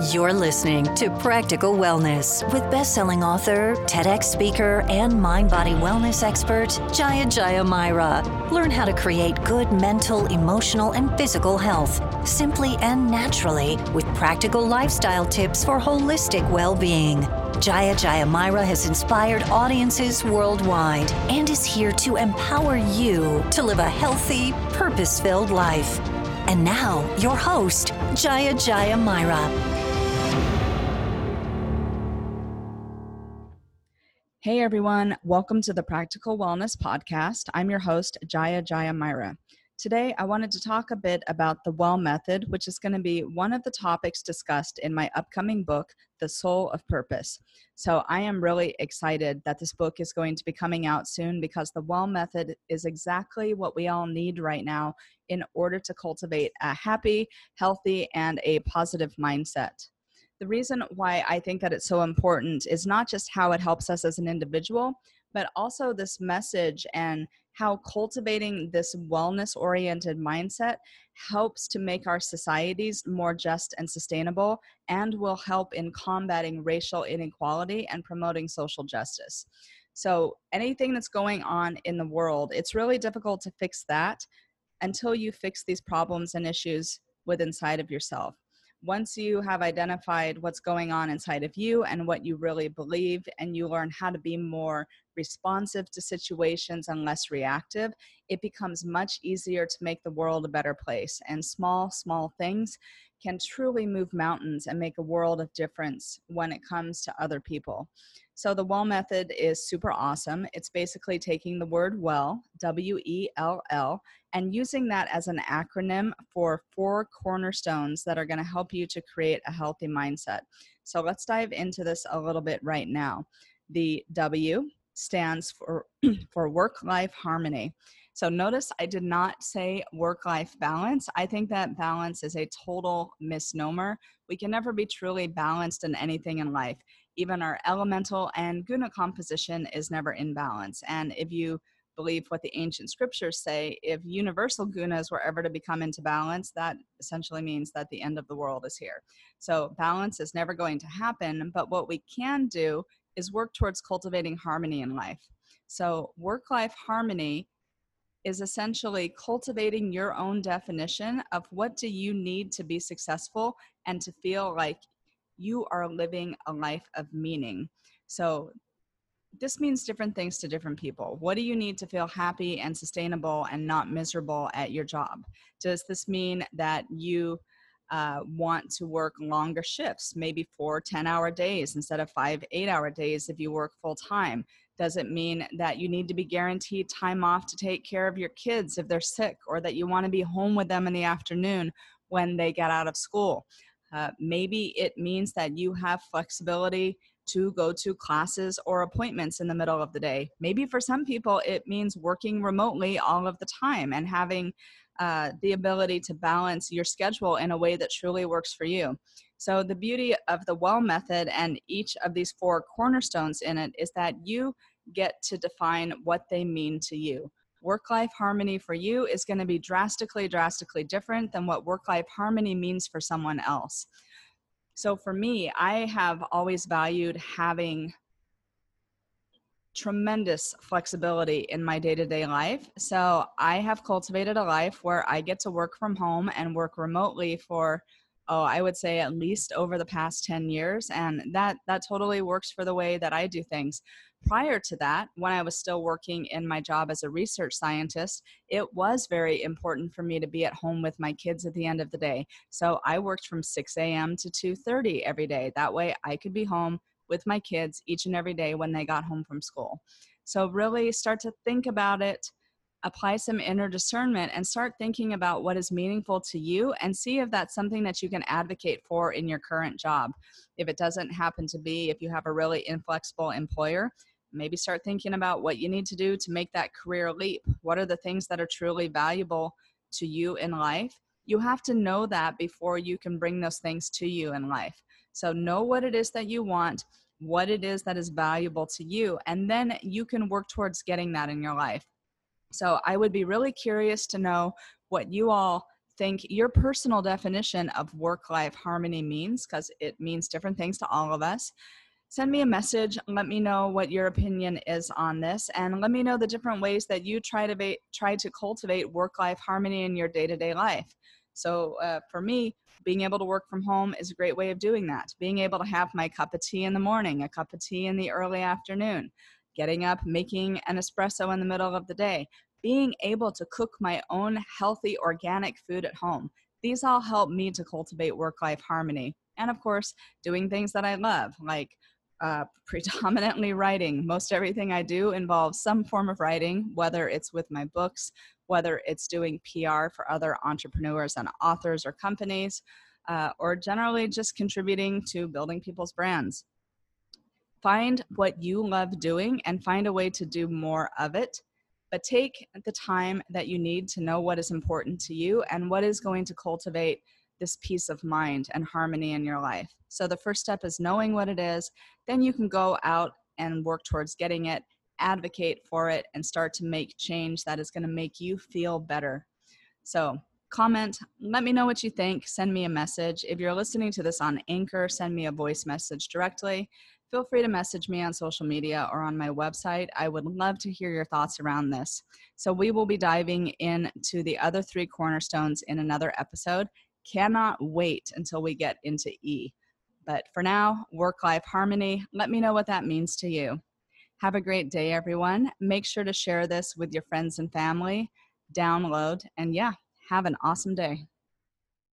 You're listening to Practical Wellness with best-selling author, TEDx speaker, and mind-body wellness expert Jaya Jaya Myra. Learn how to create good mental, emotional, and physical health simply and naturally with practical lifestyle tips for holistic well-being. Jaya Jaya Myra has inspired audiences worldwide and is here to empower you to live a healthy, purpose-filled life. And now, your host, Jaya Jaya Myra. Hey everyone, welcome to the Practical Wellness Podcast. I'm your host, Jaya Jaya Myra. Today, I wanted to talk a bit about the Well Method, which is going to be one of the topics discussed in my upcoming book, The Soul of Purpose. So, I am really excited that this book is going to be coming out soon because the Well Method is exactly what we all need right now in order to cultivate a happy, healthy, and a positive mindset the reason why I think that it's so important is not just how it helps us as an individual, but also this message and how cultivating this wellness oriented mindset helps to make our societies more just and sustainable and will help in combating racial inequality and promoting social justice. So, anything that's going on in the world, it's really difficult to fix that until you fix these problems and issues within inside of yourself once you have identified what's going on inside of you and what you really believe, and you learn how to be more responsive to situations and less reactive, it becomes much easier to make the world a better place. And small, small things can truly move mountains and make a world of difference when it comes to other people. So, the WELL method is super awesome. It's basically taking the word well, W E L L, and using that as an acronym for four cornerstones that are going to help you to create a healthy mindset. So, let's dive into this a little bit right now. The W stands for, for work life harmony. So notice I did not say work life balance. I think that balance is a total misnomer. We can never be truly balanced in anything in life. Even our elemental and guna composition is never in balance. And if you believe what the ancient scriptures say, if universal gunas were ever to become into balance, that essentially means that the end of the world is here. So balance is never going to happen. But what we can do is work towards cultivating harmony in life. So work life harmony is essentially cultivating your own definition of what do you need to be successful and to feel like you are living a life of meaning. So this means different things to different people. What do you need to feel happy and sustainable and not miserable at your job? Does this mean that you uh, want to work longer shifts, maybe four 10 hour days instead of five eight hour days if you work full time? Does it mean that you need to be guaranteed time off to take care of your kids if they're sick, or that you want to be home with them in the afternoon when they get out of school? Uh, maybe it means that you have flexibility to go to classes or appointments in the middle of the day. Maybe for some people, it means working remotely all of the time and having uh, the ability to balance your schedule in a way that truly works for you. So, the beauty of the WELL method and each of these four cornerstones in it is that you get to define what they mean to you. Work life harmony for you is going to be drastically, drastically different than what work life harmony means for someone else. So, for me, I have always valued having tremendous flexibility in my day to day life. So, I have cultivated a life where I get to work from home and work remotely for oh i would say at least over the past 10 years and that that totally works for the way that i do things. Prior to that when i was still working in my job as a research scientist it was very important for me to be at home with my kids at the end of the day. So i worked from 6 a.m to 2.30 every day. That way i could be home with my kids each and every day when they got home from school. So really start to think about it apply some inner discernment and start thinking about what is meaningful to you and see if that's something that you can advocate for in your current job. If it doesn't happen to be, if you have a really inflexible employer, maybe start thinking about what you need to do to make that career leap. What are the things that are truly valuable to you in life? You have to know that before you can bring those things to you in life. So, know what it is that you want, what it is that is valuable to you, and then you can work towards getting that in your life. So I would be really curious to know what you all think your personal definition of work life harmony means, because it means different things to all of us. Send me a message. Let me know what your opinion is on this, and let me know the different ways that you try to ba- try to cultivate work life harmony in your day to day life. So uh, for me, being able to work from home is a great way of doing that. Being able to have my cup of tea in the morning, a cup of tea in the early afternoon, getting up, making an espresso in the middle of the day, being able to cook my own healthy organic food at home. These all help me to cultivate work life harmony. And of course, doing things that I love, like uh, predominantly writing. Most everything I do involves some form of writing, whether it's with my books, whether it's doing PR for other entrepreneurs and authors or companies, uh, or generally just contributing to building people's brands. Find what you love doing and find a way to do more of it. But take the time that you need to know what is important to you and what is going to cultivate this peace of mind and harmony in your life. So the first step is knowing what it is. Then you can go out and work towards getting it, advocate for it, and start to make change that is going to make you feel better. So comment, let me know what you think, send me a message. If you're listening to this on Anchor, send me a voice message directly. Feel free to message me on social media or on my website. I would love to hear your thoughts around this. So, we will be diving into the other three cornerstones in another episode. Cannot wait until we get into E. But for now, work life harmony, let me know what that means to you. Have a great day, everyone. Make sure to share this with your friends and family, download, and yeah, have an awesome day.